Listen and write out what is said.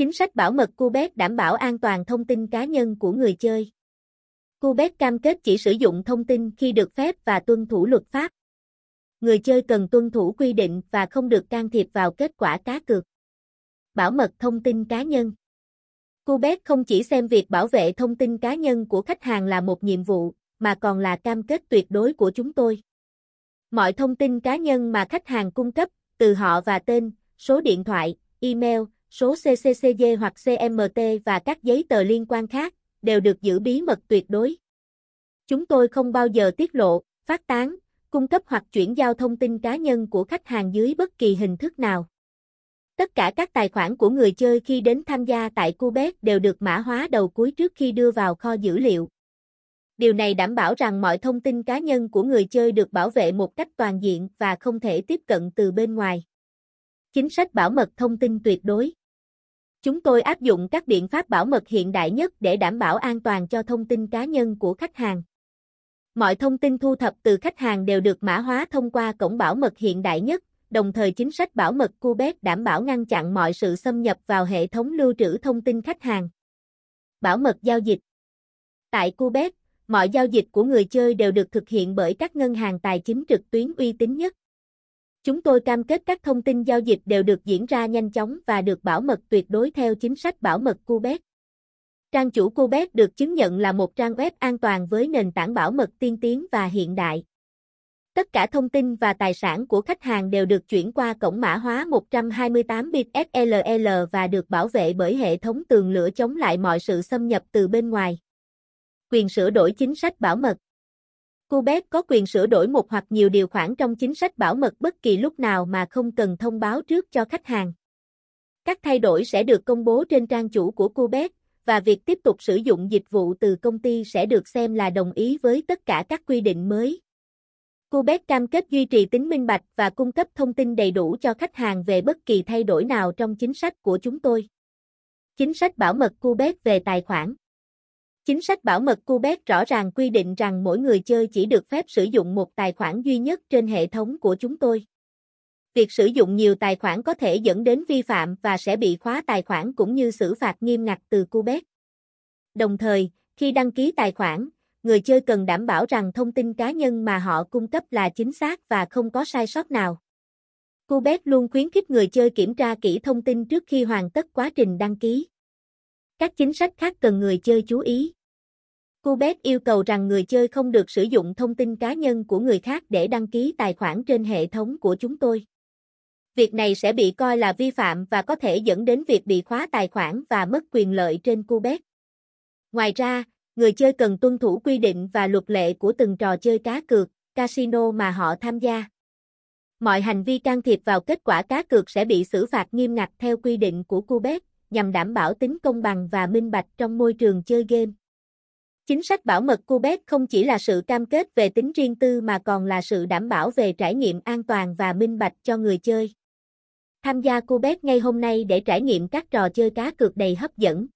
Chính sách bảo mật Cubet đảm bảo an toàn thông tin cá nhân của người chơi. Cubet cam kết chỉ sử dụng thông tin khi được phép và tuân thủ luật pháp. Người chơi cần tuân thủ quy định và không được can thiệp vào kết quả cá cược. Bảo mật thông tin cá nhân. Cubet không chỉ xem việc bảo vệ thông tin cá nhân của khách hàng là một nhiệm vụ, mà còn là cam kết tuyệt đối của chúng tôi. Mọi thông tin cá nhân mà khách hàng cung cấp, từ họ và tên, số điện thoại, email, số CCCG hoặc CMT và các giấy tờ liên quan khác, đều được giữ bí mật tuyệt đối. Chúng tôi không bao giờ tiết lộ, phát tán, cung cấp hoặc chuyển giao thông tin cá nhân của khách hàng dưới bất kỳ hình thức nào. Tất cả các tài khoản của người chơi khi đến tham gia tại Cubet đều được mã hóa đầu cuối trước khi đưa vào kho dữ liệu. Điều này đảm bảo rằng mọi thông tin cá nhân của người chơi được bảo vệ một cách toàn diện và không thể tiếp cận từ bên ngoài. Chính sách bảo mật thông tin tuyệt đối Chúng tôi áp dụng các biện pháp bảo mật hiện đại nhất để đảm bảo an toàn cho thông tin cá nhân của khách hàng. Mọi thông tin thu thập từ khách hàng đều được mã hóa thông qua cổng bảo mật hiện đại nhất, đồng thời chính sách bảo mật Cubet đảm bảo ngăn chặn mọi sự xâm nhập vào hệ thống lưu trữ thông tin khách hàng. Bảo mật giao dịch Tại Cubet, mọi giao dịch của người chơi đều được thực hiện bởi các ngân hàng tài chính trực tuyến uy tín nhất. Chúng tôi cam kết các thông tin giao dịch đều được diễn ra nhanh chóng và được bảo mật tuyệt đối theo chính sách bảo mật Cubet. Trang chủ Cubet được chứng nhận là một trang web an toàn với nền tảng bảo mật tiên tiến và hiện đại. Tất cả thông tin và tài sản của khách hàng đều được chuyển qua cổng mã hóa 128 bit SLL và được bảo vệ bởi hệ thống tường lửa chống lại mọi sự xâm nhập từ bên ngoài. Quyền sửa đổi chính sách bảo mật Quebec có quyền sửa đổi một hoặc nhiều điều khoản trong chính sách bảo mật bất kỳ lúc nào mà không cần thông báo trước cho khách hàng. Các thay đổi sẽ được công bố trên trang chủ của Quebec và việc tiếp tục sử dụng dịch vụ từ công ty sẽ được xem là đồng ý với tất cả các quy định mới. Quebec cam kết duy trì tính minh bạch và cung cấp thông tin đầy đủ cho khách hàng về bất kỳ thay đổi nào trong chính sách của chúng tôi. Chính sách bảo mật Quebec về tài khoản Chính sách bảo mật Quebec rõ ràng quy định rằng mỗi người chơi chỉ được phép sử dụng một tài khoản duy nhất trên hệ thống của chúng tôi. Việc sử dụng nhiều tài khoản có thể dẫn đến vi phạm và sẽ bị khóa tài khoản cũng như xử phạt nghiêm ngặt từ Quebec. Đồng thời, khi đăng ký tài khoản, người chơi cần đảm bảo rằng thông tin cá nhân mà họ cung cấp là chính xác và không có sai sót nào. Quebec luôn khuyến khích người chơi kiểm tra kỹ thông tin trước khi hoàn tất quá trình đăng ký. Các chính sách khác cần người chơi chú ý. Cubet yêu cầu rằng người chơi không được sử dụng thông tin cá nhân của người khác để đăng ký tài khoản trên hệ thống của chúng tôi. Việc này sẽ bị coi là vi phạm và có thể dẫn đến việc bị khóa tài khoản và mất quyền lợi trên Cubet. Ngoài ra, người chơi cần tuân thủ quy định và luật lệ của từng trò chơi cá cược, casino mà họ tham gia. Mọi hành vi can thiệp vào kết quả cá cược sẽ bị xử phạt nghiêm ngặt theo quy định của Cubet, nhằm đảm bảo tính công bằng và minh bạch trong môi trường chơi game. Chính sách bảo mật Cubet không chỉ là sự cam kết về tính riêng tư mà còn là sự đảm bảo về trải nghiệm an toàn và minh bạch cho người chơi. Tham gia Cubet ngay hôm nay để trải nghiệm các trò chơi cá cược đầy hấp dẫn.